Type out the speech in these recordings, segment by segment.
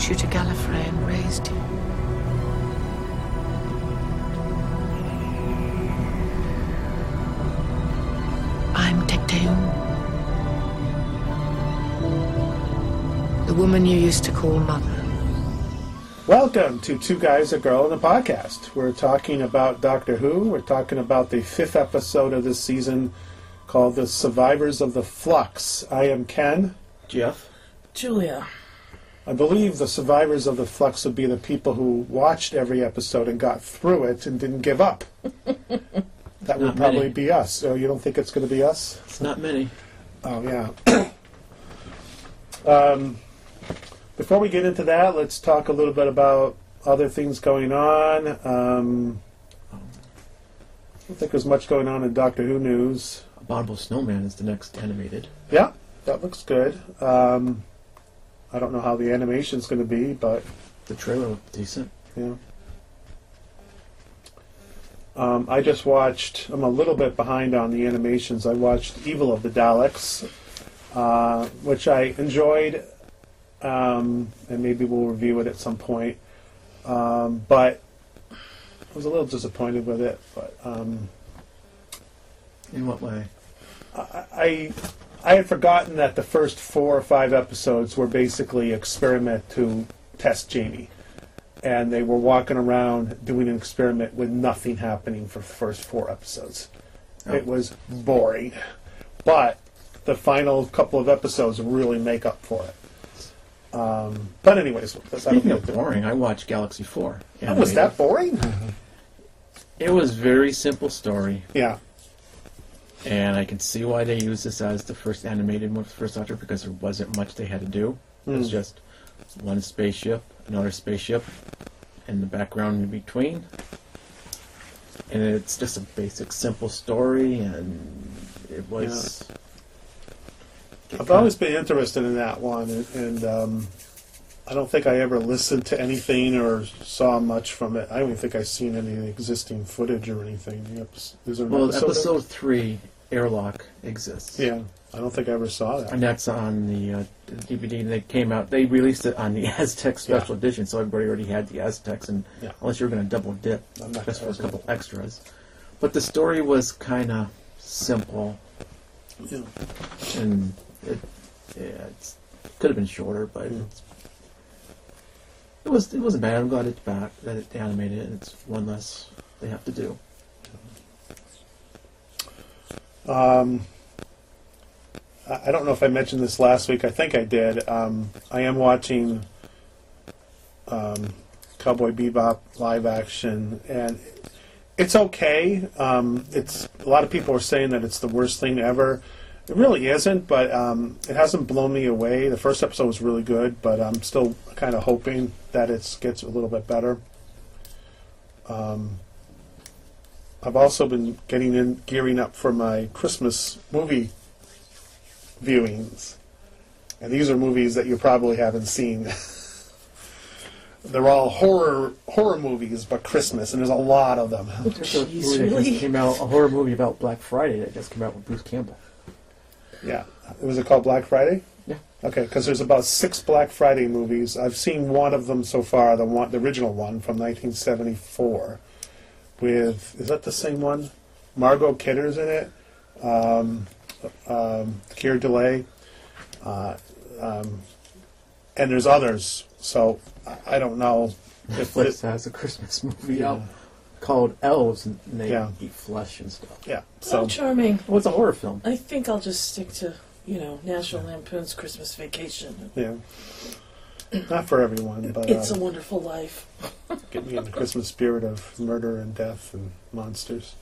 brought you to Gallifrey and raised you. I'm Tecteun. The woman you used to call mother. Welcome to Two Guys, a Girl, and a Podcast. We're talking about Doctor Who. We're talking about the fifth episode of this season called The Survivors of the Flux. I am Ken. Jeff. Julia. I believe the survivors of the Flux would be the people who watched every episode and got through it and didn't give up. that would Not probably many. be us. So you don't think it's going to be us? It's not many. Oh, yeah. um, before we get into that, let's talk a little bit about other things going on. Um, I don't think there's much going on in Doctor Who news. Abominable Snowman is the next animated. Yeah, that looks good. Um, I don't know how the animation's going to be, but The trailer looked decent. yeah. Um, I just watched. I'm a little bit behind on the animations. I watched Evil of the Daleks, uh, which I enjoyed, um, and maybe we'll review it at some point. Um, but I was a little disappointed with it. But um, In what way? I I had forgotten that the first four or five episodes were basically experiment to test Jamie, and they were walking around doing an experiment with nothing happening for the first four episodes. Oh. It was boring, but the final couple of episodes really make up for it. Um, but anyways, I Speaking of boring, I watched Galaxy 4. Oh, was that boring? It was very simple story, yeah, and I can see why they used this as the first animated one for first Doctor because there wasn't much they had to do. It was Mm. just one spaceship, another spaceship, and the background in between. And it's just a basic, simple story, and it was. I've always been interested in that one, and, and um, I don't think I ever listened to anything or saw much from it. I don't even think I've seen any existing footage or anything. Is there Well, episode? episode three, Airlock, exists. Yeah, I don't think I ever saw that. And that's on the uh, DVD. They came out. They released it on the Aztec Special Edition, so everybody already had the Aztecs. And Yeah. unless you were going to double dip, I'm not just for a gonna- couple extras. But the story was kind of simple, Yeah. and it, yeah, it's, could have been shorter, but Mm. it's, it was it wasn't bad. I'm glad it's back that it animated it. and It's one less they have to do. Um, I don't know if I mentioned this last week. I think I did. Um, I am watching um, Cowboy Bebop live action, and it's okay. Um, it's a lot of people are saying that it's the worst thing ever. It really isn't, but um, it hasn't blown me away. The first episode was really good, but I'm still kind of hoping that it gets a little bit better. Um, I've also been getting in, gearing up for my Christmas movie viewings, and these are movies that you probably haven't seen. They're all horror horror movies, but Christmas, and there's a lot of them. There's a movie that really? just came out, a horror movie about Black Friday that just came out with Bruce Campbell. Yeah, was it called Black Friday? Yeah. Okay, because there's about six Black Friday movies. I've seen one of them so far, the one, the original one from 1974, with is that the same one? Margot Kidder's in it. Um, um, Keir Dullea, uh, um, and there's others. So I, I don't know if Netflix it, has a Christmas movie Yeah. out called Elves, and they Yeah. eat flesh and stuff. yeah. So So charming. Well, it's a horror film. I think I'll just stick to, you know, National Lampoon's Christmas Vacation. yeah, not for everyone, but It's uh, a Wonderful Life. get me in the Christmas spirit of murder and death and monsters.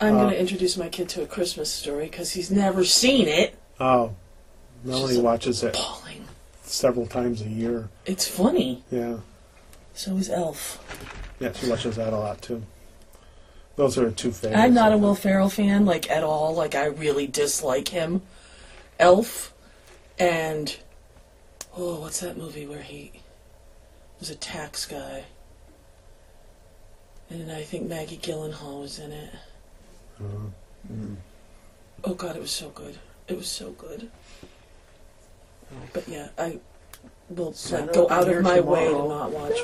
I'm Uh, going to introduce my kid to a Christmas story because he's never seen it. Oh, Melanie Just watches it Appalling. several times a year. It's funny. Yeah, So is Elf. yeah, she watches that a lot too. Those are her two favorites. I'm not a Will Ferrell fan, like, at all. Like, I really dislike him. Elf and. Oh, what's that movie where he was a tax guy? And I think Maggie Gyllenhaal was in it. Uh, Mm. Oh god, it was so good. It was so good. But yeah, I will Santa like, go out of my way to not watch.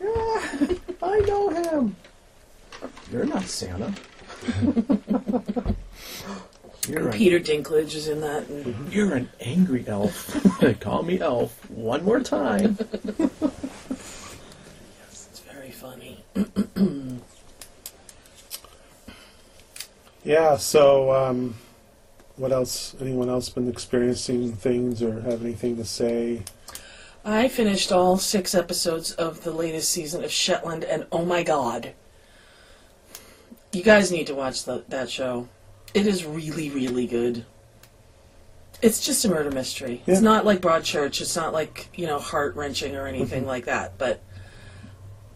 I know him. You're not Santa. you're, an, Peter Dinklage is in that, and you're an angry elf. Call me elf one more time. Yes, it's very funny. Yeah. So, um, what else? Anyone else been experiencing things or have anything to say? I finished all six episodes of the latest season of Shetland, and oh my god, you guys need to watch the, that show. It is really, really good. It's just a murder mystery. It's not like Broadchurch. It's not like you know heart wrenching or anything like that. But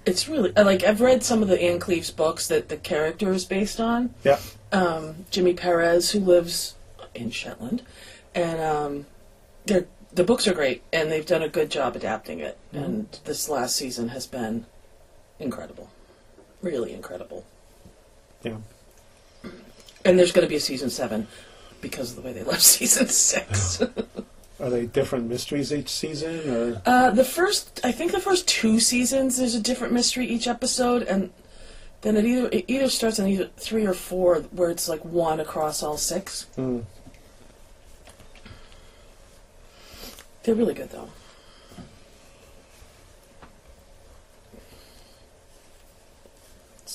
it's really like I've read some of the Ann Cleeves books that the character is based on. Yeah. Um, Jimmy Perez, who lives in Shetland, and um, they're the books are great, and they've done a good job adapting it. And this last season has been incredible, really incredible. Yeah. And there's going to be a season seven because of the way they left season six. Are they different mysteries each season, or uh, the first, I think, the first two seasons, there's a different mystery each episode, and then it either it either starts on either three or four, where it's like one across all six. Hmm. They're really good though.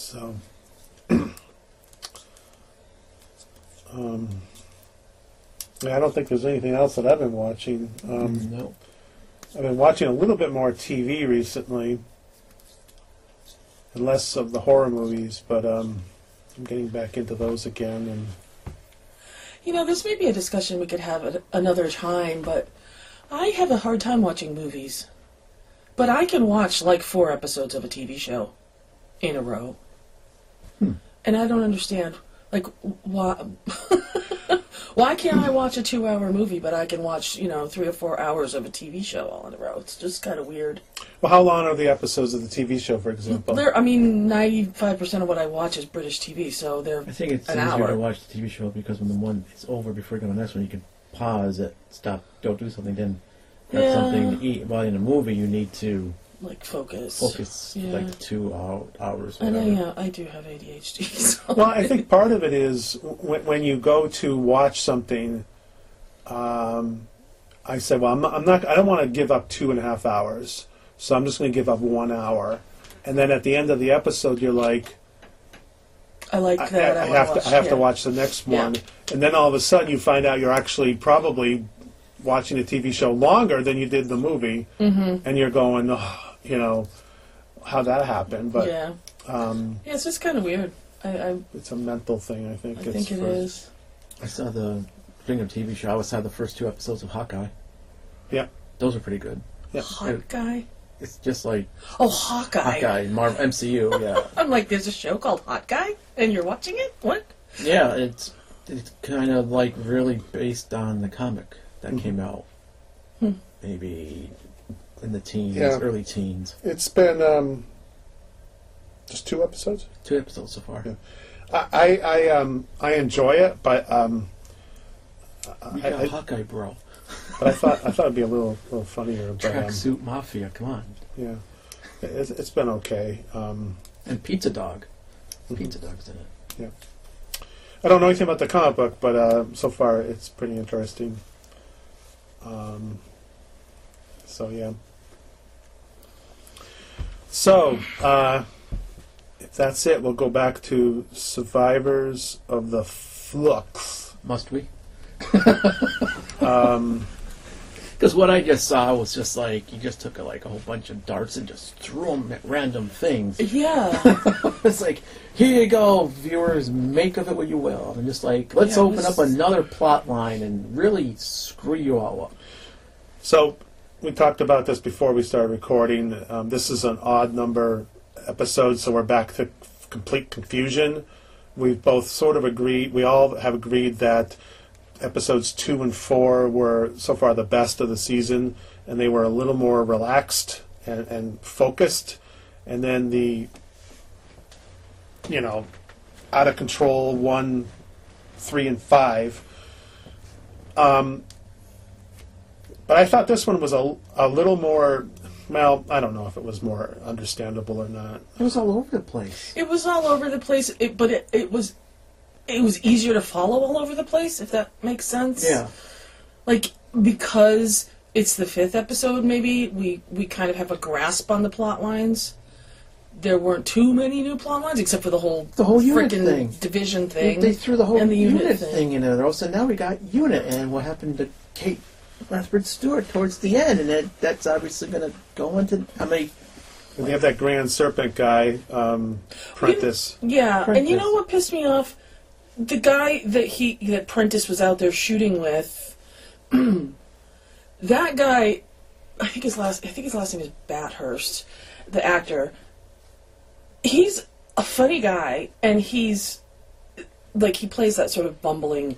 so? Um, yeah, I don't think there's anything else that I've been watching. Um, no. I've been watching a little bit more TV recently, and less of the horror movies, but um, I'm getting back into those again. And You know, this may be a discussion we could have at another time, but I have a hard time watching movies. But I can watch like four episodes of a TV show in a row. And I don't understand. Like, why? why can't I watch a two hour movie, but I can watch, you know, three or four hours of a TV show all in a row? It's just kind of weird. well, how long are the episodes of the TV show, for example? There, I mean, 95% of what I watch is British TV, so they're. I think it's An easier hour. to watch the TV show because when the one is over before you go to the next one, you can pause it, stop, don't do something, then grab Yeah. something to eat. While in a movie, you need to Like, focus. focus Yeah. like two hou- hours. I know, Whatever. yeah, I do have ADHD. So. well, I think part of it is when, when you go to watch something. Um, I said, well, I'm not, I'm not. I don't want to give up two and a half hours, so I'm just going to give up one hour. And then at the end of the episode, you're like, I like I, that. I, I, I wanna have watch, to. I have yeah. to watch the next Yeah. one, and then all of a sudden you find out you're actually probably watching the TV show longer than you did the movie, Mm-hmm. and you're going, oh, you know, how that happened. But yeah, um, yeah, it's just kind of weird. I, I, it's a mental thing. I think. I it's think it for- is. I saw the thing of TV show. I was saw the first two episodes of Hawkeye. Yeah. Those are pretty good. Yeah. Hawkeye. It's just like Oh, Hawkeye. Hawkeye, Marvel MCU. Yeah, I'm like, there's a show called Hot Guy, and you're watching it. What? yeah. It's it's kind of like really based on the comic that Mhm. came out, Hmm. maybe in the teens, Yeah. early teens. It's been um, just two episodes. Two episodes so far. Yeah. I, I, I um I enjoy it, but um, You I, got I, Hawkeye, bro. but I thought I thought it'd be a little little funnier. But um, Tracksuit Mafia. Come on. yeah, it's, it's been okay. Um, And Pizza Dog. Mm-hmm. Pizza Dog's in it. Yeah. I don't know anything about the comic book, but uh, so far it's pretty interesting. Um, so yeah. So uh, if that's it, we'll go back to Survivors of the Flux. Must we? Um, Because what I just saw was just like you just took a, like a whole bunch of darts and just threw them at random things. Yeah. it's like here you go, viewers, make of it what you will, and just like let's Yeah, open was- up another plot line and really screw you all up. So we talked about this before we started recording. Um, this is an odd number episode, so we're back to complete confusion. We've both sort of agreed. We all have agreed that episodes two and four were so far the best of the season, and they were a little more relaxed and, and focused. And then the, you know, out of control one, three, and five Um, but I thought this one was a, a little more. Well, I don't know if it was more understandable or not. It was all over the place. It was all over the place, it, but it, it was it was easier to follow all over the place, if that makes sense. Yeah. Like because it's the fifth episode, maybe we we kind of have a grasp on the plot lines. There weren't too many new plot lines, except for the whole The whole unit thing. division They, thing. they threw the whole and the unit, unit thing. thing. in there. So now we got unit, and what happened to Kate Lethbridge Stewart towards the end, and that, that's obviously going to go into. I mean, And they have that Grand Serpent guy, um, Prentice. Yeah, and you know what pissed me off? The guy that he that Prentice was out there shooting with. that guy, I think his last I think his last name is Bathurst, the actor. He's a funny guy, and he's like he plays that sort of bumbling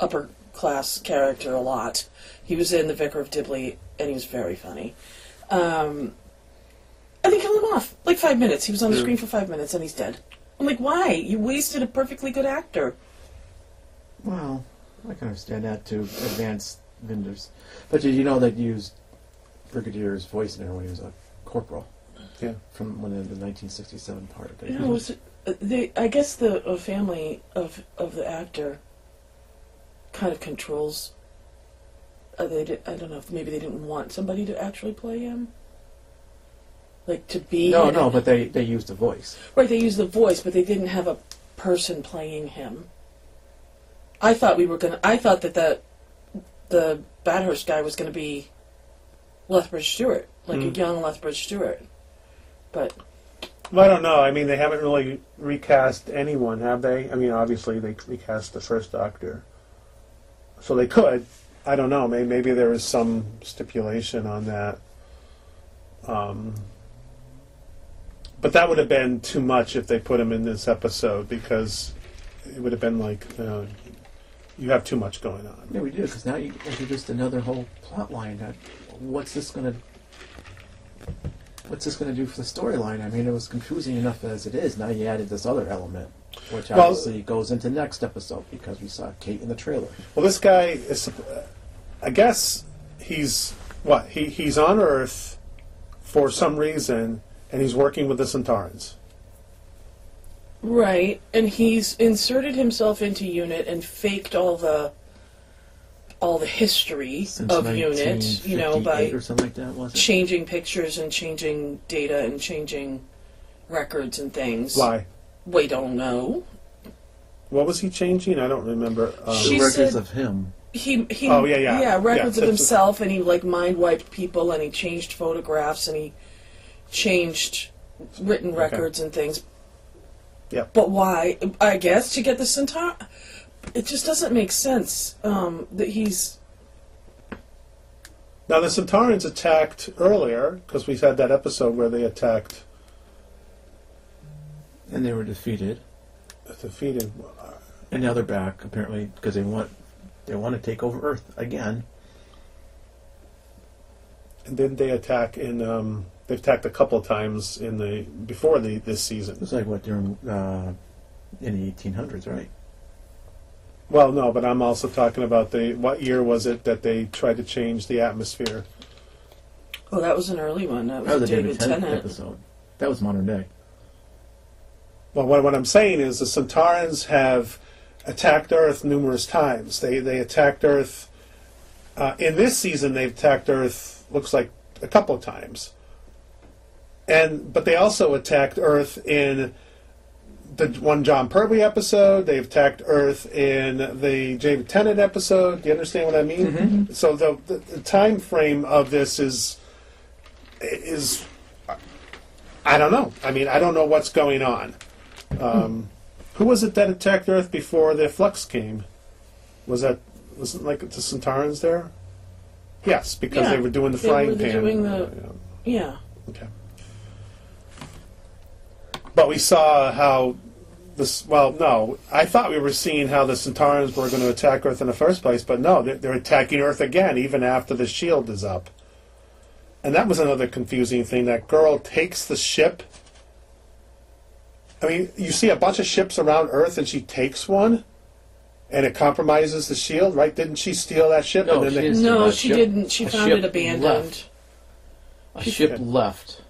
upper class character a lot. He was in The Vicar of Dibley, and he was very funny. Um, and they killed him off like five minutes. He was on the Yeah. screen for five minutes, and he's dead. I'm like, why? You wasted a perfectly good actor. well, I can understand that to advance vendors. But did you know they used Brigadier's voice in there when he was a corporal Yeah. from one of the 1967 part of it? You know, was it, uh, they, I guess the uh, family of of the actor kind of controls. Uh, they did, I don't know if maybe they didn't want somebody to actually play him. Like to be no, no, but they, they used the voice. right. They used the voice, but they didn't have a person playing him. I thought we were gonna. I thought that the the Bathurst guy was gonna be Lethbridge Stewart, like a Mm. young Lethbridge Stewart. But Well, I don't know. I mean, they haven't really recast anyone, have they? I mean, obviously they recast the first Doctor, so they could. I don't know. Maybe maybe there is some stipulation on that. Um, but that would have been too much if they put him in this episode because it would have been like uh, you have too much going on. Yeah, we do, because now you introduced another whole plot line. Uh, What's this going to... What's this going to do for the storyline? I mean, it was confusing enough as it is. Now you added this other element, which Well- obviously goes into next episode because we saw Kate in the trailer. Well, this guy is. I guess he's what he he's on Earth for some reason, and he's working with the Sontarans. Right, and he's inserted himself into Unit and faked all the all the history Since of Unit, you know, by or something like that, was it? changing pictures and changing data and changing records and things. Why? We don't know. What was he changing? I don't remember. Um, She the records said- of him. He he Oh, yeah, yeah. yeah records Yeah, of that's- himself and he like mind wiped people and he changed photographs and he changed written records and things. Yeah. But why? I guess to get the centaur. It just doesn't make sense um, that he's now the Sontarans attacked earlier because we had that episode where they attacked, And they were defeated. defeated. And now they're back, apparently, because they want they want to take over Earth again. And then they attack in. Um, they attacked a couple of times in the before the this season. It's like what during uh, in the 1800s, right? Well, no, but I'm also talking about the what year was it that they tried to change the atmosphere? oh that was an early one. That was, That was a David, David Tennant Tennant. episode. That was modern day. Well, what, what I'm saying is the Sontarans have attacked Earth numerous times. They they attacked Earth uh, in this season. They've attacked Earth looks like a couple of times, and but they also attacked Earth in the one Jon Pertwee episode. They've attacked Earth in the David Tennant episode. Do you understand what I mean? So the, the the time frame of this is is I don't know. I mean, I don't know what's going on. Um, who was it that attacked Earth before the flux came? Was that wasn't like the Sontarans there? Yes, because Yeah, they were doing the they frying were pan. doing the- Yeah, Yeah. okay. But we saw how this. Well, no, I thought we were seeing how the Sontarans were going to attack Earth in the first place, but no, they're, they're attacking Earth again, even after the shield is up. And that was another confusing thing. That girl takes the ship. I mean, you see a bunch of ships around Earth, and she takes one, and it compromises the shield, right? Didn't she steal that ship? No, and then she they, didn't. No, she ship- didn't. She a found it abandoned. left. A ship Okay. left.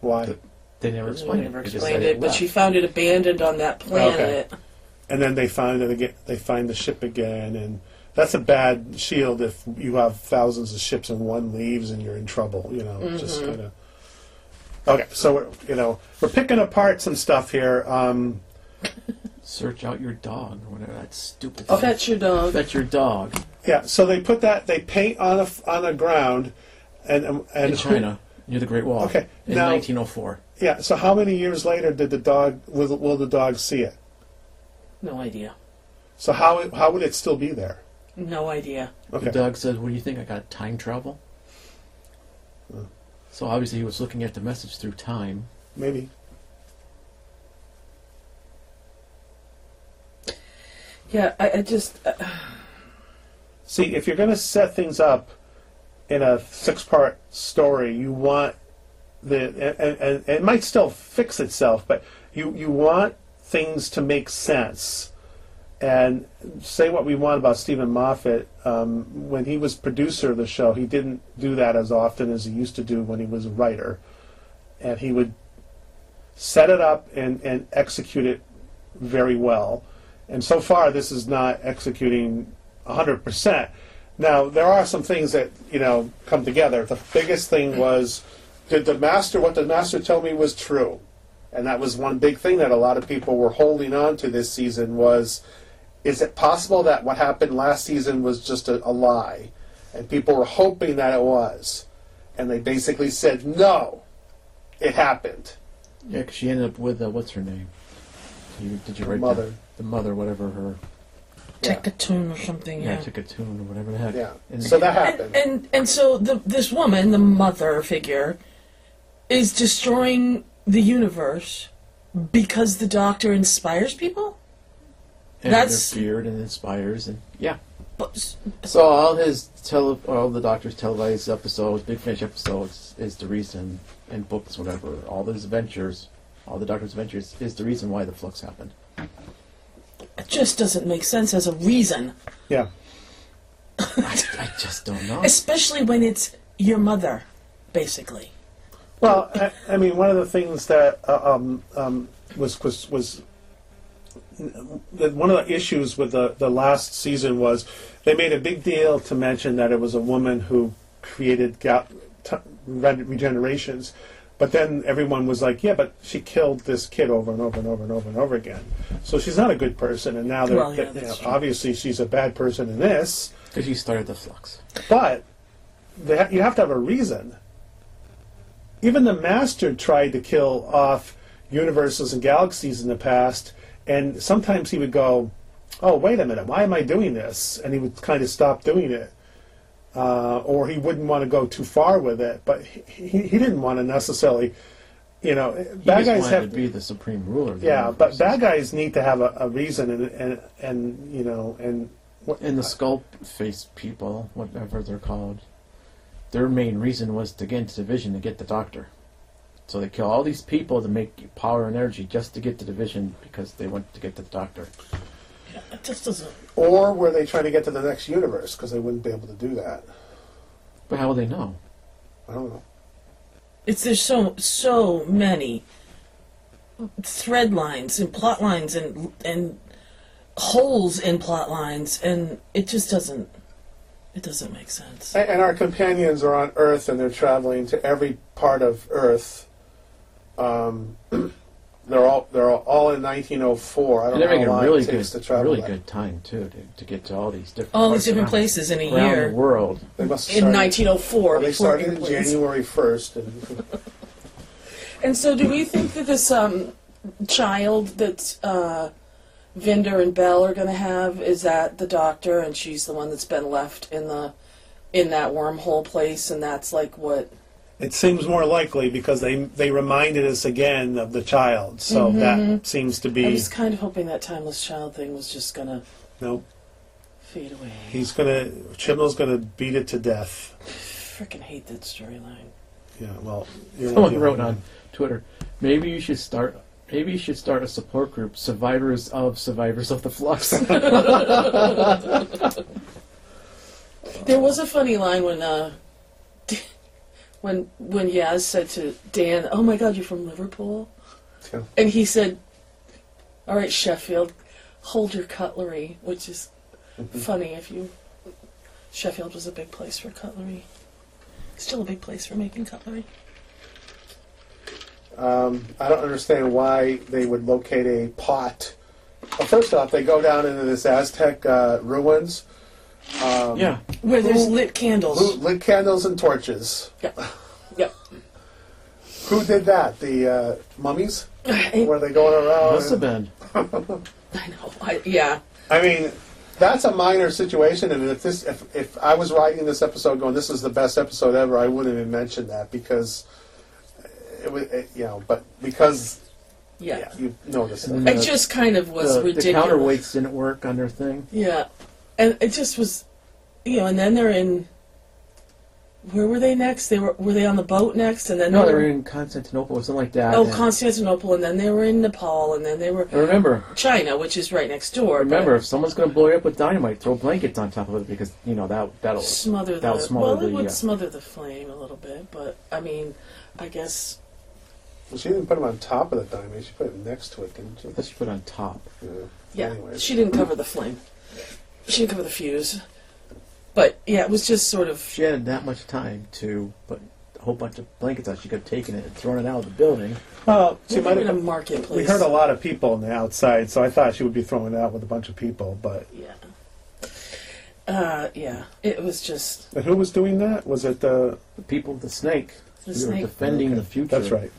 why? They never They explained never it. They just explained said it, but she found it abandoned on that planet. Okay. And then they find it again. They find the ship again, and that's a bad shield if you have thousands of ships and one leaves and you're in trouble. You know, just Mm-hmm. kind of. Okay, so we're, you know we're picking apart some stuff here. Um, Search out your dog or whatever that stupid. I'll thing. fetch your dog. Fetch your dog yeah, so they put that they paint on the on the ground, and and in China near the Great Wall. Okay, In now- 1904. Yeah. So how many years later did the dog will, will the dog see it? No idea. So how how would it still be there? No idea. Okay. The dog says, "What do you think? I got time travel." So obviously he was looking at the message through time. Maybe. Yeah, I, I just. Uh, See, if you're going to set things up in a six-part story, you want the and, and, and it might still fix itself, but you you want things to make sense. And say what we want about Steven Moffat, um, when he was producer of the show, he didn't do that as often as he used to do when he was a writer, and he would set it up and, and execute it very well. And so far, this is not executing 100%. Now, there are some things that, you know, come together. The biggest thing was did the master, what the master told me was true? And that was one big thing that a lot of people were holding on to this season was is it possible that what happened last season was just a, a lie? And people were hoping that it was. And they basically said, no, it happened. Yeah, 'cause she ended up with uh, what's her name? You, did you write Mother. down? The mother, whatever her. Take a tune or something. Yeah, Yeah. took a tune or whatever the heck. Yeah. And So that and, happened. and and so the this woman, the mother figure, is destroying the universe because the Doctor inspires people. And That's- they're and inspires and yeah. But So all his tele, all the Doctor's televised episodes, Big Finish episodes, is the reason, and books, whatever, all those adventures, all the Doctor's adventures, is the reason why the flux happened. it just doesn't make sense as a reason, yeah. I, I just don't know. especially when it's your mother, basically. Well, I, I mean, one of the things that uh, um, um, was was was that one of the issues with the the last season was they made a big deal to mention that it was a woman who created ga- t- regenerations, but then everyone was like, "Yeah, but she killed this kid over and over and over and over and over again, so she's not a good person." And now they're, Well, yeah, they- you know, obviously she's a bad person in this. Because you started the flux. But they ha- you have to have a reason. Even the Master tried to kill off universes and galaxies in the past, and sometimes he would go, "Oh, wait a minute, why am I doing this?" And he would kind of stop doing it, uh, or he wouldn't want to go too far with it. But he, he, didn't want to necessarily, you know, He bad guys have to be the supreme ruler. yeah, but bad guys need to have a, a reason and and and you know and. what- And the skull face people, whatever they're called, their main reason was to get into the vision to get the doctor. So they kill all these people to make power and energy just to get to the vision because they want to get to the doctor. It just doesn't. Or were they trying to get to the next universe because they wouldn't be able to do that? But how will they know? I don't know. It's there's so so many thread lines and plot lines and and holes in plot lines, and it just doesn't. It doesn't make sense. And, and our companions are on Earth, and they're traveling to every part of Earth. Um, they're all they're all in 1904. I don't And they're know making how a long really it takes good, to travel. really that. good time too to, to get to all these different All these different around- places in a around year the world. They must have in 1904 well, they started in. January 1st, and And so, do we think that this um, child that uh, Vinder and Bell are going to have is that the doctor, and she's the one that's been left in the in that wormhole place, and that's like what? It seems more likely because they they reminded us again of the child. So that seems to Mm-hmm. I be was kind of hoping that timeless child thing was just going to no. fade away. He's gonna Chibnall's gonna beat it to death. Freaking hate that storyline. Yeah. Well, you're Someone wrote only on Twitter, maybe you should start Maybe you should start a support group, survivors of survivors of the flux. There was a funny line when uh, when when Yaz said to Dan, "Oh my God, you're from Liverpool," Yeah. and he said, "All right, Sheffield, hold your cutlery," which is funny if you. Sheffield was a big place for cutlery. Still a big place for making cutlery. Um, I don't understand why they would locate a pot. Well, first off, they go down into this Aztec uh, ruins. Um, yeah. Where there's Who- lit candles. Who lit candles and torches? Yep. Yep. Who did that? The uh, mummies? I Were they going around? Must have been. I know. I, yeah. I mean, that's a minor situation, and if this, if, if I was writing this episode, going, "This is the best episode ever," I wouldn't have mentioned that because it was, it, you know, but because Yeah. yeah, you know this. And stuff. then It just kind of was the, the ridiculous. counterweights didn't work on their thing. Yeah, and it just was, you know. And then they're in. Where were they next? They were were they on the boat next, and then No, they they were were in Constantinople or something like that. oh and- Constantinople, and then they were in Nepal, and then they were And remember, China, which is right next door. but remember, if someone's going to blow you up with dynamite, throw blankets on top of it because you know that that'll. smother the that'll smother well, the, it would uh, smother the flame a little bit, but I mean, I guess well, she didn't put them on top of the dynamite; she put it next to it, didn't she? Let's put it on top. Yeah. yeah, Anyways. she didn't cover the flame. She didn't cover the fuse, but yeah, it was just sort of she had that much time to put a whole bunch of blankets on, she could have taken it and thrown it out of the building. Well, she we might were in a have. marketplace. We heard a lot of people on the outside, so I thought she would be throwing it out with a bunch of people. But Yeah. Uh, yeah, it was just but who was doing that? Was it the? The people with the snake. the we snake. were defending Okay, the future. That's right.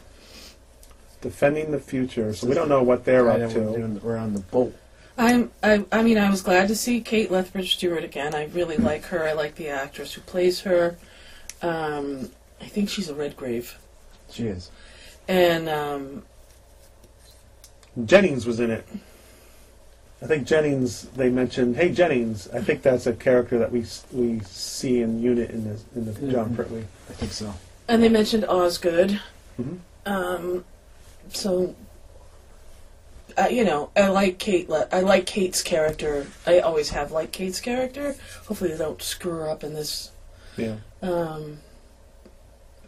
Defending the future. So we don't know what they're Right, up and to. doing- we're on the boat. I'm, I, I mean, I was glad to see Kate Lethbridge Stewart again. I really like her. I like the actress who plays her. Um, I think she's a Redgrave, She is. and um, Jennings was in it. I think Jennings. They mentioned, "Hey Jennings." I think that's a character that we we see in unit in the in the Jon Mhm. Pertwee. I think so. and they mentioned Osgood. Mm-hmm. Um, so, uh, you know, I like Kate. Le- I like Kate's character. I always have liked Kate's character. Hopefully, they don't screw her up in this Yeah. um,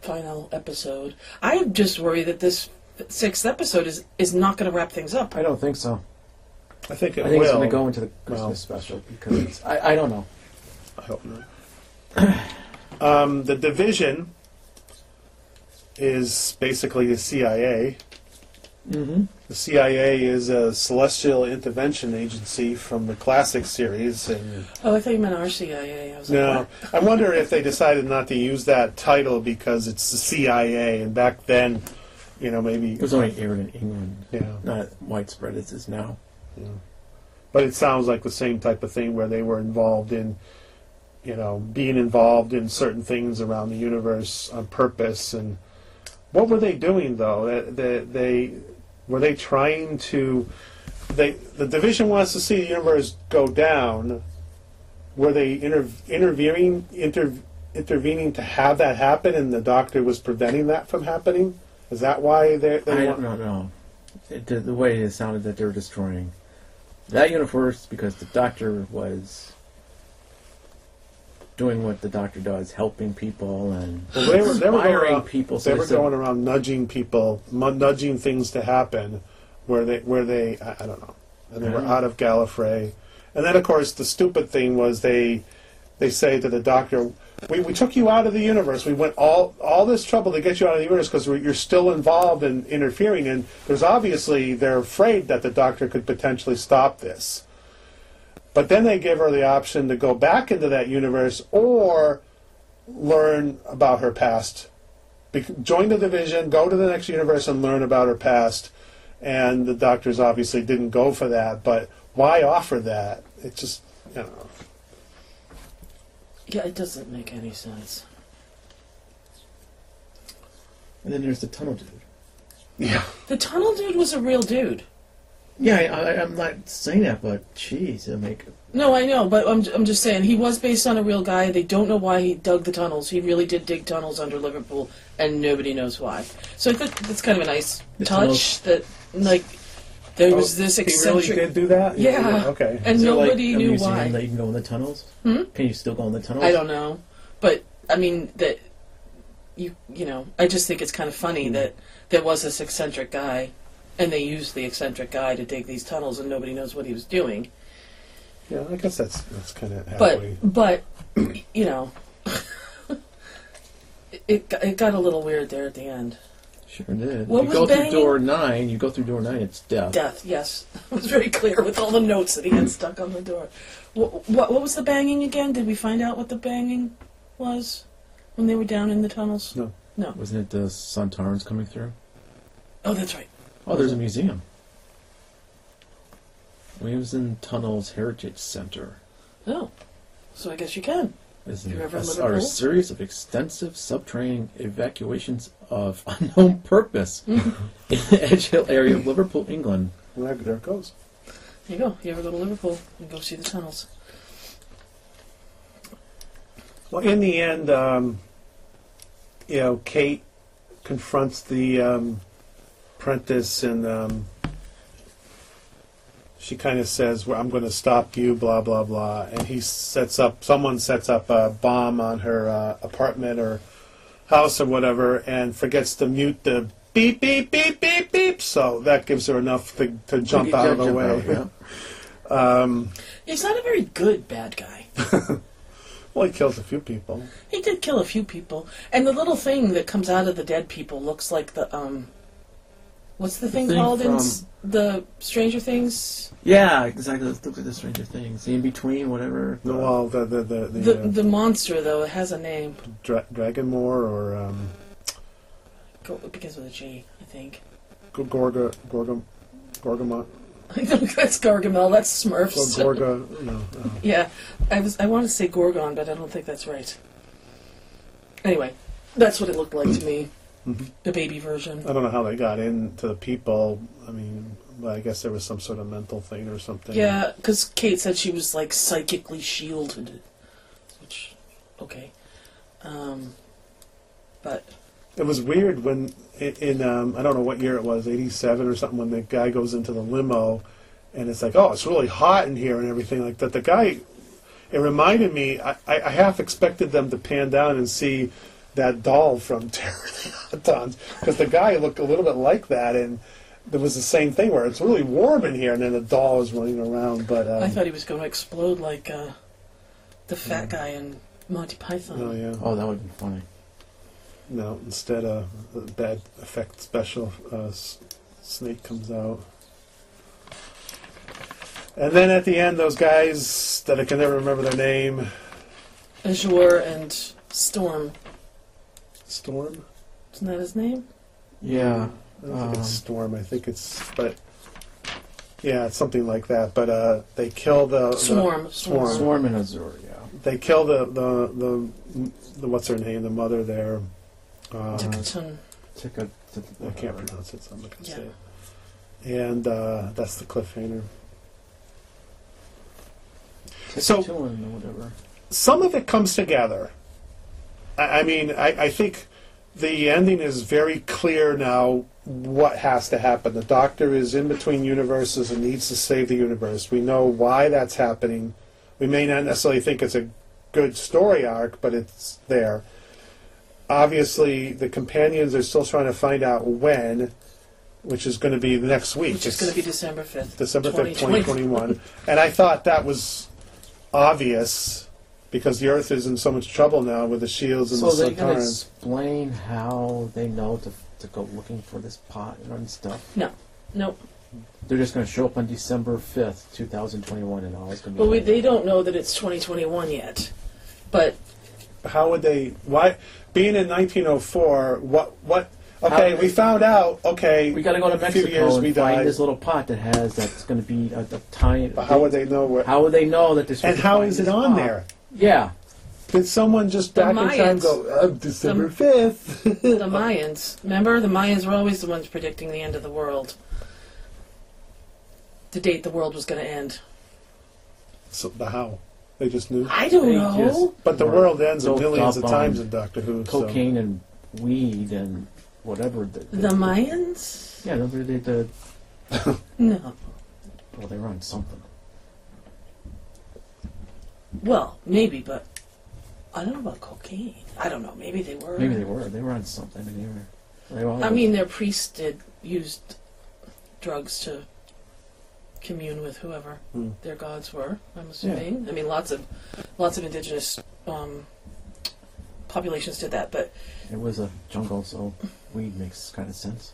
final episode. I'm just worried that this sixth episode is is not going to wrap things up. I don't think so. I think it I think will. it's going to go into the Christmas Well. special because it's, I, I don't know. I hope not. um, the division is basically the CIA. Mm-hmm. The CIA is a celestial intervention agency from the classic series, and Oh, I thought you meant our CIA. I was like, no, what? I wonder if they decided not to use that title because it's the CIA, and back then, you know, maybe It was only aired in England, yeah. not widespread as it is now. Yeah. But it sounds like the same type of thing where they were involved in, you know, being involved in certain things around the universe on purpose. And what were they doing though? They, they, they were they trying to? They the division wants to see the universe go down. Were they inter, intervening inter, intervening to have that happen, and the doctor was preventing that from happening? Is that why they? they I want- don't know. It, the, the way it sounded that they were destroying that universe because the Doctor was doing what the Doctor does, helping people and Well, they were, they were going inspiring around, people. They So were going around nudging people, nudging things to happen, where they, where they, I, I don't know, and they were Mhm. out of Gallifrey, and then of course the stupid thing was they, they say to the Doctor, we, we took you out of the universe. We went all all this trouble to get you out of the universe because you're still involved in interfering, and there's obviously they're afraid that the Doctor could potentially stop this. But then they give her the option to go back into that universe or learn about her past. Bec- join the division, go to the next universe, and learn about her past. And the doctors obviously didn't go for that, but why offer that? It just, you know. Yeah, it doesn't make any sense. And then there's the tunnel dude. Yeah. The tunnel dude was a real dude. Yeah, I, I, I'm not saying that, but jeez, it'll make No, I know, but I'm, I'm just saying he was based on a real guy. They don't know why he dug the tunnels. He really did dig tunnels under Liverpool, and nobody knows why. So I think that's kind of a nice The touch tunnels- that like there was this Oh, He eccentric. really did do that. Yeah. Okay. And Is there, like, nobody a knew museum why. That you can go in the tunnels. Hmm? Can you still go in the tunnels? I don't know, but I mean that you you know I just think it's kind of funny Hmm. that there was this eccentric guy, and they used the eccentric guy to dig these tunnels, and nobody knows what he was doing. Yeah, I guess that's that's kind of But halfway. but you know, it got- it got a little weird there at the end. Sure did. What you go banging? through door nine. You go through door nine. It's death. Death, yes, it was very clear with all the notes that he had stuck on the door. What what, what was the banging again? Did we find out what the banging was when they were down in the tunnels? No. No. Wasn't it the Sontarans coming through? Oh, that's right. Oh, there's a museum. Williamson Tunnels Heritage Center Oh, so I guess you can. is You an, ever a, are a series of extensive subterranean evacuations of unknown purpose Mm-hmm. in the Edge Hill area of Liverpool, England. Well, there it goes. There you go. You ever go to Liverpool and go see the tunnels? Well, in the end, um, you know, Kate confronts the um, apprentice, and um, she kind of says, well, "I'm going to stop you," blah blah blah, and he sets up. Someone sets up a bomb on her uh, apartment or house or whatever, and forgets to mute the beep beep beep beep beep. So that gives her enough to, to jump out of the way. out, yeah. Um, He's not a very good bad guy. well, he kills a few people. He did kill a few people, and the little thing that comes out of the dead people looks like the um. What's the thing, thing called in s- the Stranger Things? Yeah, exactly. Let's look at the Stranger Things. The in between, whatever. The well, the the the, the, The uh, the monster though it has a name. Dra- Dragonmore or um, Go, it begins with a G, I think. G- Gorga, Gorga, Gorgamont, that's Gargamel. That's Smurfs. Gor- Gorga, no, uh, Yeah, I was. I want to say Gorgon, but I don't think that's right. Anyway, that's what it looked like to me. Mhm. The baby version. I don't know how they got into the people. I mean, but I guess there was some sort of mental thing or something. Yeah, because Kate said she was like psychically shielded, which, okay, um, but It was weird when in, in um, I don't know what year it was, '87 or something, when the guy goes into the limo, and it's like, oh, it's really hot in here and everything like that. The guy, it reminded me. I I half expected them to pan down and see that doll from Terror of the Autons because the guy looked a little bit like that, and there was the same thing where it's really warm in here, and then the doll is running around. But um, I thought he was going to explode like uh, the fat guy in Monty Python. oh yeah, Oh, that would be funny. no. Instead, uh, a bad effect special uh, s- snake comes out. And then at the end, those guys that I can never remember their name, Azure and Storm, Storm. isn't that his name? Yeah. I don't think it's Um, Storm. I think it's, but yeah, it's something like that. But uh, they kill the the- Swarm. Swarm. Swarm and Azure, yeah. they kill the the the, the what's her name, the mother there. Uh, Tickerton. Take a, I can't pronounce it, so I'm not gonna say it. And uh, that's the cliffhanger. Take So- two and whatever. some of it comes together. I, I mean, I, I think the ending is very clear now what has to happen. The Doctor is in between universes and needs to save the universe. We know why that's happening. We may not necessarily think it's a good story arc, but it's there. Obviously, the companions are still trying to find out when, which is going to be next week. Which is It's- going to be December 5th. December 5th, 2021. and I thought that was obvious because the Earth is in so much trouble now with the shields and So the they can Sontarans. explain how they know to, to go looking for this pot and stuff. No, nope. They're just going to show up on December 5th, 2021, and all it's going to be. But we, they don't know that it's 2021 yet. But How would they? Why? Being in 1904, what? What? Okay, How- we found out. Okay, we got to go to in a few Mexico years and we find died. this little pot that has that's going to be a, a time. But how would they know where? How would they know that this? and how is it on there? Yeah, Did someone just The back in time Mayans. go uh, December The- 5th? the Mayans, remember? The Mayans were always the ones predicting the end of the world. The date the world was going to end. so the how? They just knew. I don't They know. just- But the world ends a Doped millions up of times on in Doctor Who. so- cocaine and weed and whatever. The, The Mayans? Yeah, remember the, the No. Well, they were on something. Well, maybe, but I don't know about cocaine. I don't know. Maybe they were. Maybe they were. They were on something. They were. They all I mean, their priests did used drugs to commune with whoever Hmm. their gods were. I'm assuming. I mean, lots of lots of indigenous um, populations did that, but it was a jungle, so weed makes kind of sense.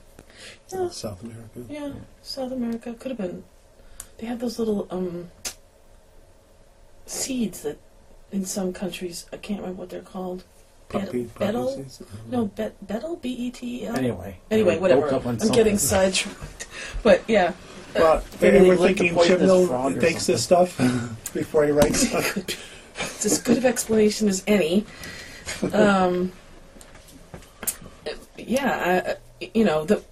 yeah, South America. yeah, South America could have been. They have those little um, seeds that, in some countries, I can't remember what they're called. Puppy, betel? No, bet, betel, B E T E L. Anyway. Anyway, whatever. woke up on I'm something. getting sidetracked, but yeah. Well, Maybe and we're thinking poisonous Chibnall frog takes this stuff before he writes something. It's as good of explanation as any. Um, yeah, I, you know the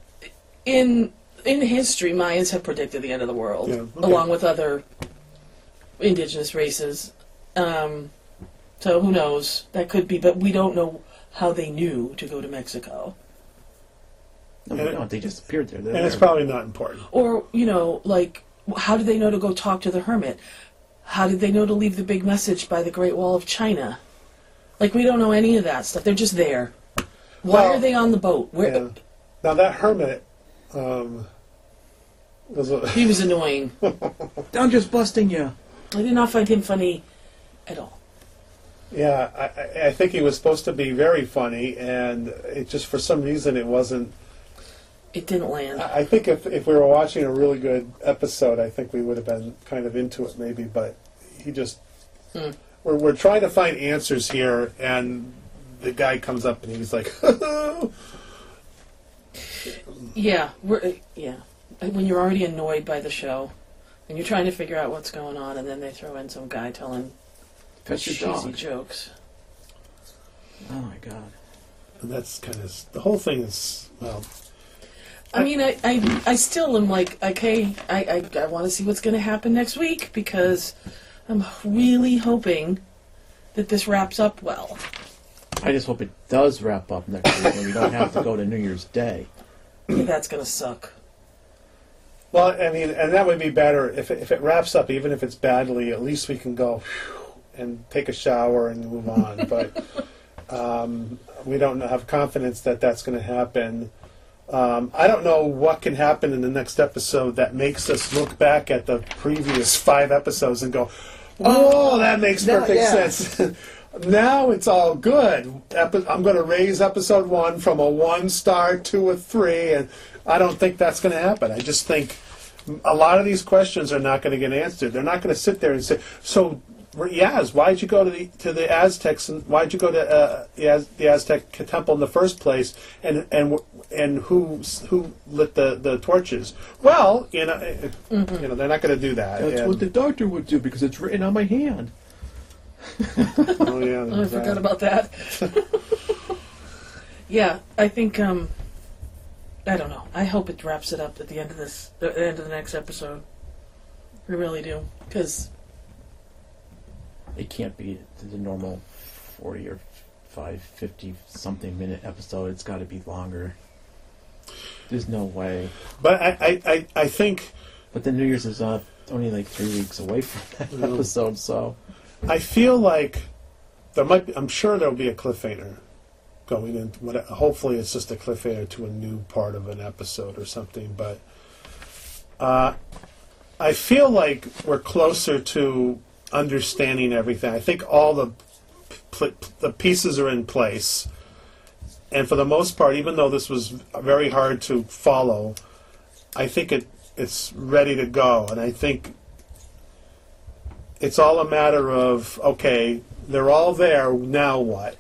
in in history, Mayans have predicted the end of the world, Yeah, okay. along with other indigenous races. Um, so who knows? That could be, but we don't know how they knew to go to Mexico, No, we don't. They just appeared there. They're And it's there. probably not important. or you know, like how did they know to go talk to the hermit? How did they know to leave the big message by the Great Wall of China? Like we don't know any of that stuff. They're just there. Why Well, are they on the boat? Where Yeah. Now that hermit um, was a, he was annoying. I'm just busting you. I did not find him funny at all. yeah. I, I- think he was supposed to be very funny, and it just for some reason it wasn't. It didn't land. I I think if if we were watching a really good episode, I think we would have been kind of into it maybe. But he just Hmm. we're we're trying to find answers here, and the guy comes up and he's like, Yeah, we're yeah. When you're already annoyed by the show, and you're trying to figure out what's going on, and then they throw in some guy telling Pet your cheesy dog. jokes. Oh my god. and that's kind of the whole thing is well. I mean, I, I, I still am like, okay, I, I, I want to see what's going to happen next week because I'm really hoping that this wraps up well. I just hope it does wrap up next week and we don't have to go to New Year's Day. Yeah, that's going to suck. Well, I mean, and that would be better if it, if it wraps up, even if it's badly. At least we can go and take a shower and move on. but um, we don't have confidence that that's going to happen. Um, I don't know what can happen in the next episode that makes us look back at the previous five episodes and go, "Oh, that makes now- perfect yeah. sense." now it's all good. Epi- I'm going to raise episode one from a one star to a three, and I don't think that's going to happen. I just think a lot of these questions are not going to get answered. They're not going to sit there and say, "So, Yaz, why'd you go to the to the Aztecs and why'd you go to uh, the, Az- the Aztec temple in the first place? And and and who who lit the, the torches? Well, you know, eh, you know, they're not going to do that. That's And- what the doctor would do because it's written on my hand. oh yeah, Oh, I forgot about that. yeah, I think, um, I don't know. I hope it wraps it up at the end of this, the end of the next episode. I really do. Because, It can't be the normal 40 or 5, 50 something minute episode. It's got to be longer. There's no way. But I, I, I, I think But the New Year's is uh, only like three weeks away from that Yeah. episode, so. I feel like there might. Be, I'm sure there'll be a cliffhanger going in. What, hopefully, it's just a cliffhanger to a new part of an episode or something. But uh, I feel like we're closer to understanding everything. I think all the pl- the pieces are in place, and for the most part, even though this was very hard to follow, I think it it's ready to go. And I think it's all a matter of okay, they're all there. Now what?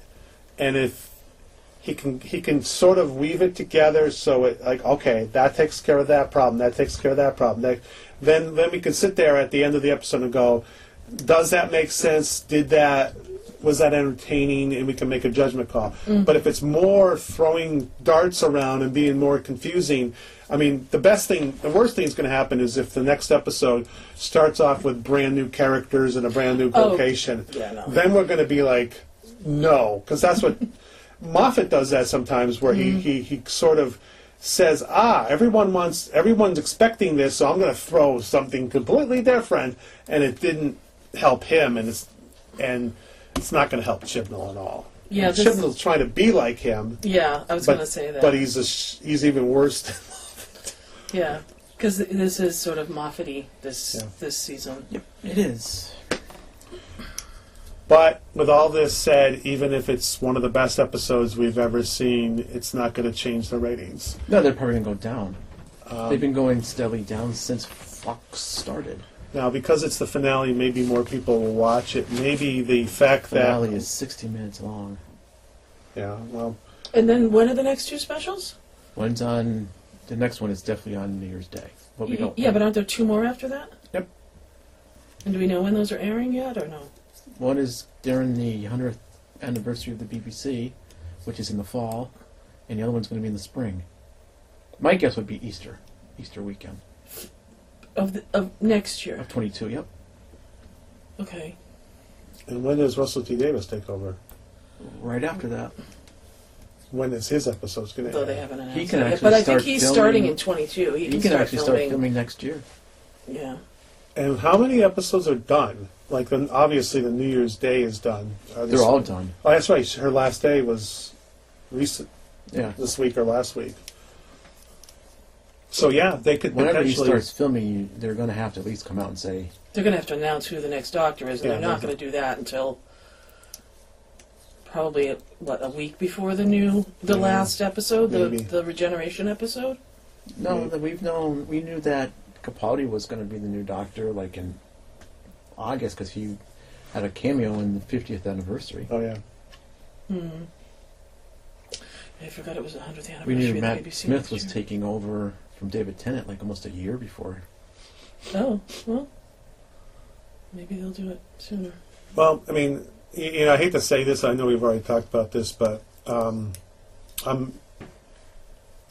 And if he can he can sort of weave it together so it like okay, that takes care of that problem. That takes care of that problem. That, then then we can sit there at the end of the episode and go, does that make sense? Did that was that entertaining? And we can make a judgment call. Mm. But if it's more throwing darts around and being more confusing, I mean, the best thing, the worst thing that's going to happen is if the next episode starts off with brand new characters and a brand new Oh, location. yeah, no. Then we're going to be like, no, because that's what Moffat does that sometimes, where he, he he sort of says, "Ah, everyone wants, everyone's expecting this, so I'm going to throw something completely different," and it didn't help him, and it's and it's not going to help Chibnall at all. Yeah, this- Chibnall's trying to be like him, Yeah, I was going to say that. but he's a sh- he's even worse. Than Moffat. yeah, because this is sort of Moffat-y this Yeah. this season. Yep, it is. But with all this said, even if it's one of the best episodes we've ever seen, it's not going to change the ratings. No, they're probably gonna go down. Um, They've been going steadily down since Flux started. Now, because it's the finale, maybe more people will watch it. Maybe the fact that the Finale is 60 minutes long. yeah, well, And then when are the next two specials? One's on. The next one is definitely on New Year's Day. But we Y- don't. yeah, but aren't there two more after that? Yep. And do we know when those are airing yet, or no? One is during the 100th anniversary of the BBC, which is in the fall, and the other one's going to be in the spring. My guess would be Easter, Easter weekend Of the of next year. of 22. Yep. Okay. and when does Russell T Davies take over? Right after that. When is his episodes going to Though air? they haven't announced He can it yet. actually But I think start he's filming- starting in 22. He, He can, can start actually filming. start filming next year. Yeah. And how many episodes are done? Like, then obviously the New Year's Day is done. Uh, are They're all done. Oh, that's right. Her last day was recent Yeah. this week or last week. So yeah, they could Whenever he potentially. starts filming, you- they're going to have to at least come out and say, They're going to have to announce who the next doctor is, and Yeah, they're not going to do that until probably what a week before the new the Yeah, last episode, the maybe. the regeneration episode. No, Maybe. that we've known. We knew that Capaldi was going to be the new Doctor, like in August, because he had a cameo in the 50th anniversary. Oh yeah. Hmm. I forgot it was the hundredth anniversary. We anniversary knew of the Matt Smith was year. taking over from David Tennant like almost a year before. Oh well, maybe they'll do it sooner. Well, I mean, you know, I hate to say this. I know we've already talked about this, but um, I'm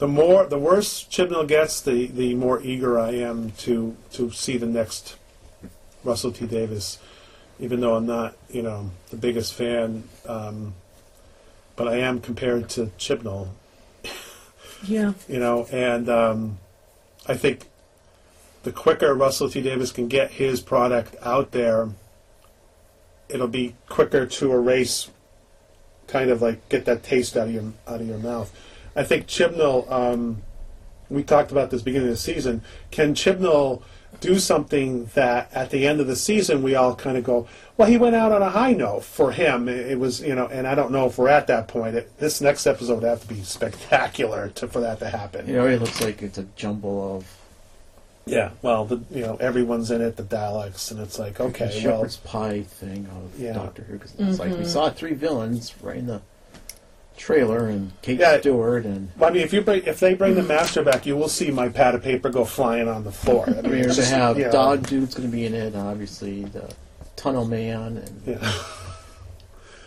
the more the worse Chibnall gets, the the more eager I am to to see the next Russell T Davies. Even though I'm not, you know, the biggest fan, um, but I am compared to Chibnall. Yeah. you know, and um, I think the quicker Russell T Davies can get his product out there, it'll be quicker to erase, kind of like get that taste out of your out of your mouth. I think Chibnall. Um, we talked about this beginning of the season. Can Chibnall do something that at the end of the season we all kind of go, well, he went out on a high note for him. It, it was, you know, and I don't know if we're at that point. It, this next episode would have to be spectacular to, for that to happen. It already looks like it's a jumble of Yeah, well, the, you know, everyone's in it, the Daleks, and it's like, a okay, well, shepherd's pie thing of Yeah. Doctor Who. Because it's like we Mhm. saw three villains right in the trailer, and Kate Yeah. Stewart, and I mean, if you bring, if they bring the master back, you will see my pad of paper go flying on the floor. I I mean, mean, we're it's going just, to have you know, Dog Dude's going to be in it, and obviously the Tunnel Man, and Yeah.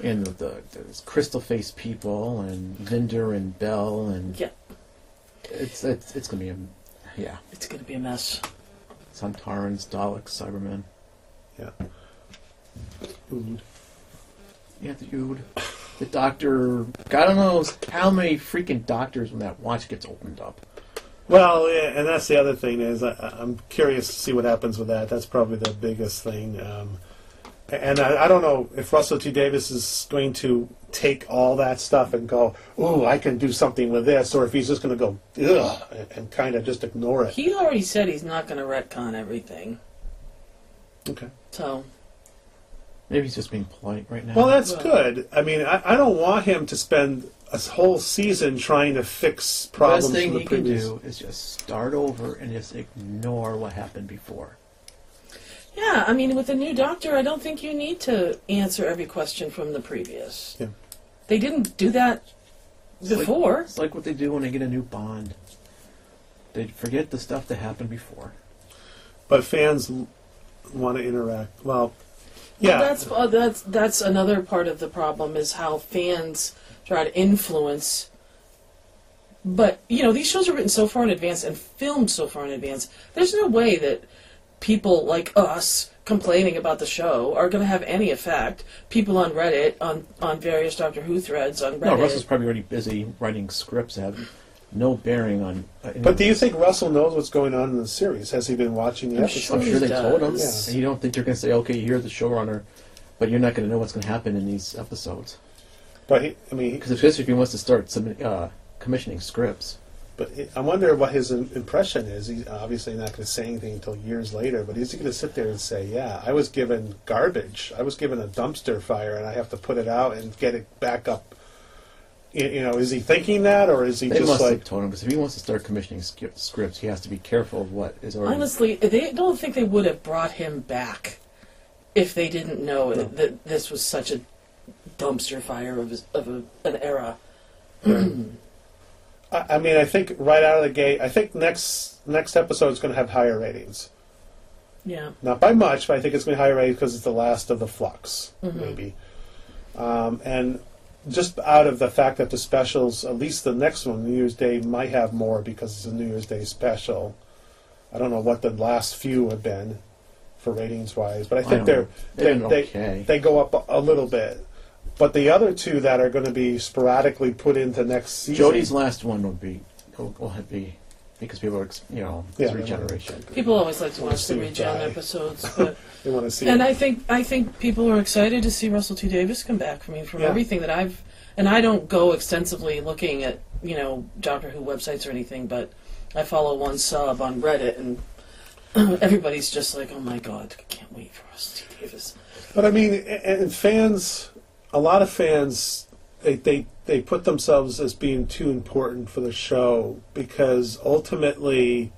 and the, the there's Crystal Face people, and Vinder and Bel, and Yeah. it's it's it's going to be a yeah. It's going to be a mess. Sontarans, Daleks, Cybermen. yeah. Food. Yeah, the Ood. The Doctor. God knows how many freaking doctors when that watch gets opened up. Well, yeah, and that's the other thing is I, I'm curious to see what happens with that. That's probably the biggest thing. Um, and I, I don't know if Russell T Davies is going to take all that stuff and go, "Ooh, I can do something with this," or if he's just going to go, "Ugh," and, and kind of just ignore it. He already said he's not going to retcon everything. Okay. So Maybe he's just being polite right now. Well, that's Well- good. I mean, I, I don't want him to spend a whole season trying to fix the problems best thing from the he can previous. do is just start over and just ignore what happened before. yeah, I mean, with a new doctor, I don't think you need to answer every question from the previous. Yeah. They didn't do that like- before. It's like what they do when they get a new Bond. They forget the stuff that happened before. But fans l- want to interact. Well, yeah, Well, that's uh, that's that's another part of the problem is how fans try to influence. But you know, these shows are written so far in advance and filmed so far in advance. There's no way that people like us complaining about the show are going to have any effect. People on Reddit, on on various Doctor Who threads, on Reddit. No, Russell's probably already busy writing scripts. Have no bearing on. Uh, But do you think Russell knows what's going on in the series? Has he been watching the I'm episodes? I'm sure they He told him. does. And you don't think they're going to say, "Okay, you're the showrunner," but you're not going to know what's going to happen in these episodes. But he, I mean, Because especially if he wants to start submit, uh, commissioning scripts. but he, I wonder what his impression is. He's obviously not going to say anything until years later. But is he going to sit there and say, "Yeah, I was given garbage. I was given a dumpster fire, and I have to put it out and get it back up." You, you know, is he thinking that, or is he They just must like? have told him because if he wants to start commissioning sk- scripts, he has to be careful of what is already. Honestly, they don't think they would have brought him back if they didn't know No. that this was such a dumpster fire of, of a, an era. I, I mean, I think right out of the gate, I think next next episode is going to have higher ratings. Yeah. Not by much, but I think it's going to be higher ratings because it's the last of the flux, Mhm. maybe. Um, and just out of the fact that the specials, at least the next one, New Year's Day, might have more because it's a New Year's Day special. I don't know what the last few have been for ratings wise, but I I think don't they're they, they, okay. they go up a, little bit. But the other two that are going to be sporadically put into next season. Jodie's last one would be will, will be because people are you know Yeah, they wanna- regeneration. People always like to Wanna watch the see it regen die. episodes, but They want to see. and it. I think I think people are excited to see Russell T Davies come back. I mean, from Yeah. everything that I've and I don't go extensively looking at you know Doctor Who websites or anything, but I follow one sub on Reddit and everybody's just like, oh my god, I can't wait for Russell T Davies. But I mean, a- and fans, a lot of fans, they, they they put themselves as being too important for the show because ultimately,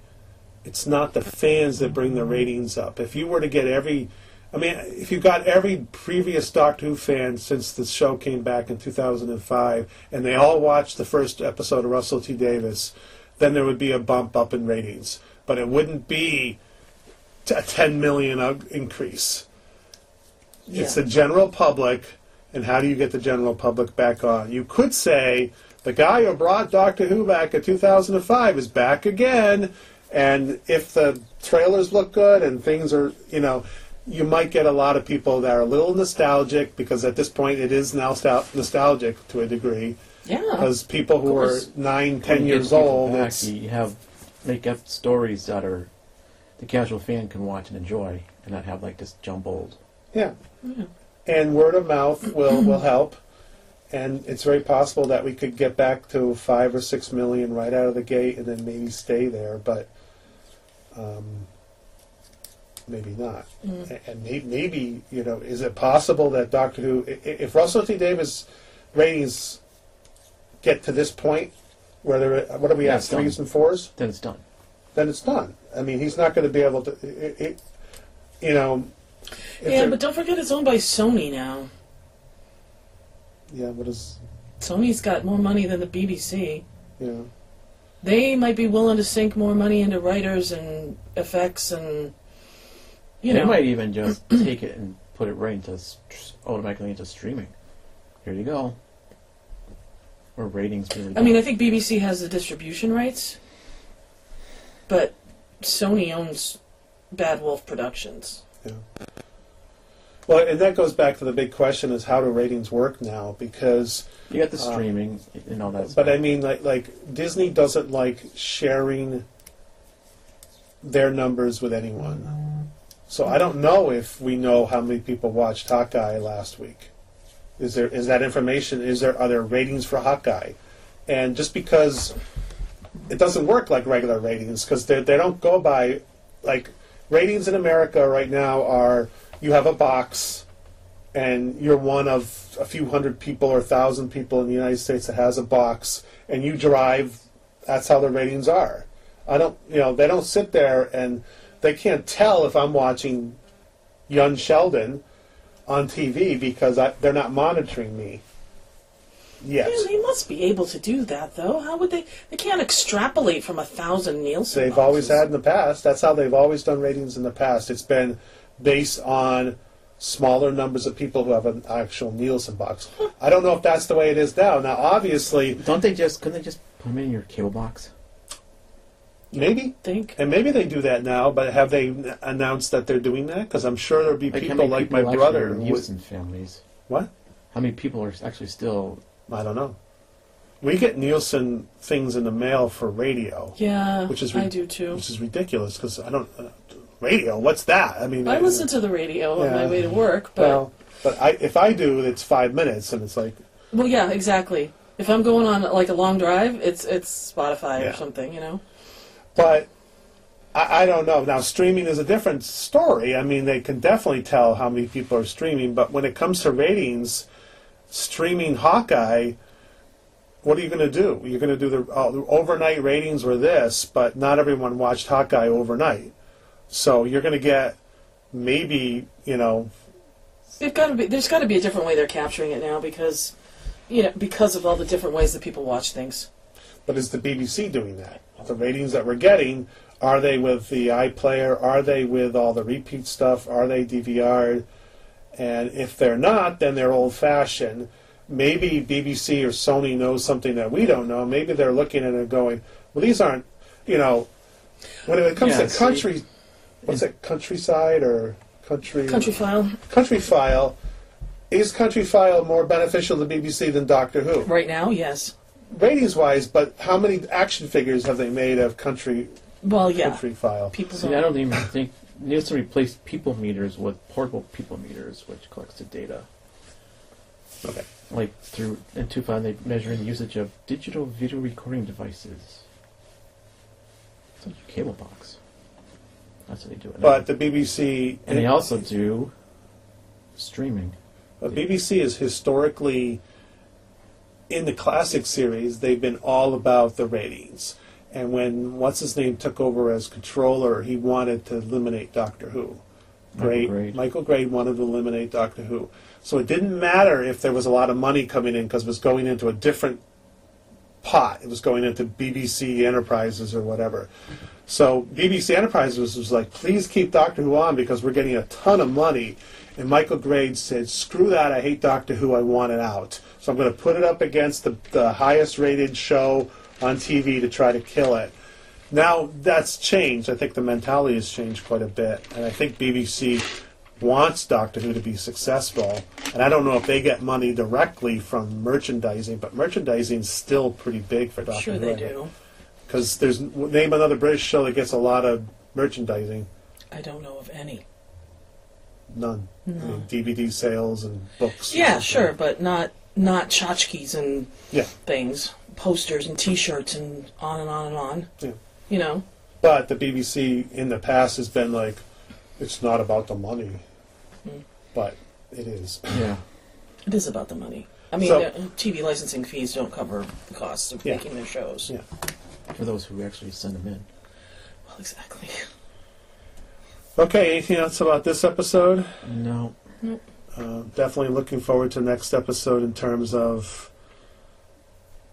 it's not the fans that bring the ratings up. If you were to get every, I mean, if you got every previous Doctor Who fan since the show came back in 2005, and they all watched the first episode of Russell T Davies, then there would be a bump up in ratings. But it wouldn't be a 10 million increase. It's the general public, and how do you get the general public back on? You could say the guy who brought Doctor Who back in 2005 is back again, and if the trailers look good and things are, you know, you might get a lot of people that are a little nostalgic because at this point it is now stal- nostalgic to a degree Yeah, because people who are course. nine, When ten you get years old, back, it's, you have make up stories that are the casual fan can watch and enjoy, and not have like this jumbled. yeah. Yeah. And word of mouth will will help. And it's very possible that we could get back to five or six million right out of the gate, and then maybe stay there, but um, maybe not. Mm. And maybe, maybe you know, is it possible that Doctor Who, i- i- if Russell T Davies ratings get to this point, where they're what are we Yeah, at it's done. threes and fours, Then it's done. then it's done. I mean, he's not going to be able to, it, it, you know. If yeah, but don't forget it's owned by Sony now. yeah, what is Sony's got more money than the BBC. Yeah. They might be willing to sink more money into writers and effects and you they know. They might even just take it and put it right into automatically into streaming. Here you go. Or ratings really. I mean, I think BBC has the distribution rights, but Sony owns Bad Wolf Productions. Well, and that goes back to the big question: is how do ratings work now? Because, you got the uh, streaming and all that. but I mean, like, like Disney doesn't like sharing their numbers with anyone. So I don't know if we know how many people watched Hawkeye last week. Is there is that information? Is there are there ratings for Hawkeye? And just because it doesn't work like regular ratings, because they they don't go by like ratings in America right now are you have a box and you're one of a few hundred people or a thousand people in the United States that has a box, and you drive. That's how the ratings are. I don't, you know, they don't sit there and they can't tell if I'm watching Young Sheldon on TV because I, they're not monitoring me. Yes, Yeah, they must be able to do that, though. How would they? They can't extrapolate from a thousand Nielsen. they've always had in the past. That's how they've always done ratings in the past. It's been based on smaller numbers of people who have an actual Nielsen box. I don't know if that's the way it is now. Now, obviously, don't they just couldn't they just put them in your cable box? maybe think. And maybe they do that now, but have they announced that they're doing that? Because I'm sure there'll be Like how people like people my brother. are who Nielsen families? What? How many people are actually still? I don't know. we get Nielsen things in the mail for radio, Yeah, Which is I do too. which is ridiculous because I don't uh, radio. What's that? I mean, I listen to the radio on my way to work, but well, but I, if I do, it's five minutes, and it's like well, yeah, exactly. If I'm going on like a long drive, it's it's Spotify Yeah. or something, you know. But I, I don't know. Now, streaming is a different story. I mean, they can definitely tell how many people are streaming. But when it comes to ratings, streaming Hawkeye, what are you going to do? You're going to do the, the overnight ratings were this, but not everyone watched Hawkeye overnight. So you're going to get maybe, you know, They've got to be. There's got to be a different way they're capturing it now because, you know, because of all the different ways that people watch things. But is the BBC doing that? The ratings that we're getting, are they with the iPlayer? Are they with all the repeat stuff? Are they DVR'd? And if they're not, then they're old fashioned. Maybe BBC or Sony knows something that we don't know. Maybe they're looking at it and going, well, these aren't, you know, when it comes Yeah, to see. country, what's it, countryside or country? Country File Country File. Is Country File more beneficial to BBC than Doctor Who? right now, yes. ratings wise, but how many action figures have they made of Country Well, yeah. Country File? People See, don't. I don't even think Nielsen replaced people meters with portable people meters, which collects the data. Okay. Like through in 2000, they measure the usage of digital video recording devices. It's like your cable box. That's what they do. It But the BBC and they also do streaming. but BBC is historically in the classic series. They've been all about the ratings. And when what's his name took over as controller, he wanted to eliminate Doctor Who. Michael Grade, Grade. Michael Grade wanted to eliminate Doctor Who. So it didn't matter if there was a lot of money coming in because it was going into a different pot. It was going into BBC Enterprises or whatever. So BBC Enterprises was like, please keep Doctor Who on because we're getting a ton of money. And Michael Grade said, screw that, I hate Doctor Who, I want it out. So I'm going to put it up against the, the highest rated show on TV to try to kill it. Now that's changed. I think the mentality has changed quite a bit. And I think BBC wants Doctor Who to be successful. And I don't know if they get money directly from merchandising, but merchandising's still pretty big for Doctor Sure, Who. they do. Because there's name another British show that gets a lot of merchandising. I don't know of any. None. I mean, DVD sales and books. Yeah, stuff. sure, but not not tchotchkes and Yeah, things, posters and T-shirts and on and on and on. yeah. You know, But the BBC in the past has been like, it's not about the money, Hmm. but it is. Yeah. it is about the money. I mean, So- uh, TV licensing fees don't cover the costs of Yeah. making their shows. Yeah. For those who actually send them in. Well, exactly. Okay, anything else about this episode? No. Uh, definitely looking forward to next episode in terms of,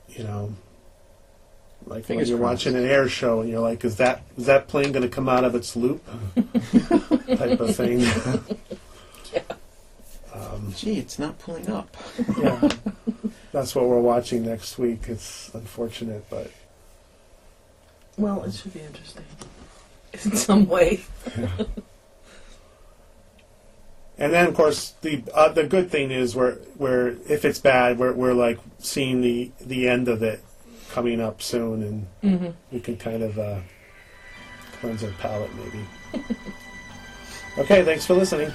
you know, like Fingers when you're crossed. watching an air show and you're like, is that is that plane going to come out of its loop? type of thing. um, Gee, it's not pulling up. yeah, that's what we're watching next week. It's unfortunate, but Well, it should be interesting in some way. and then of course the uh, the good thing is we're we're if it's bad we're we're like seeing the the end of it coming up soon and Mm-hmm. we can kind of uh, cleanse our palate maybe. okay, thanks for listening.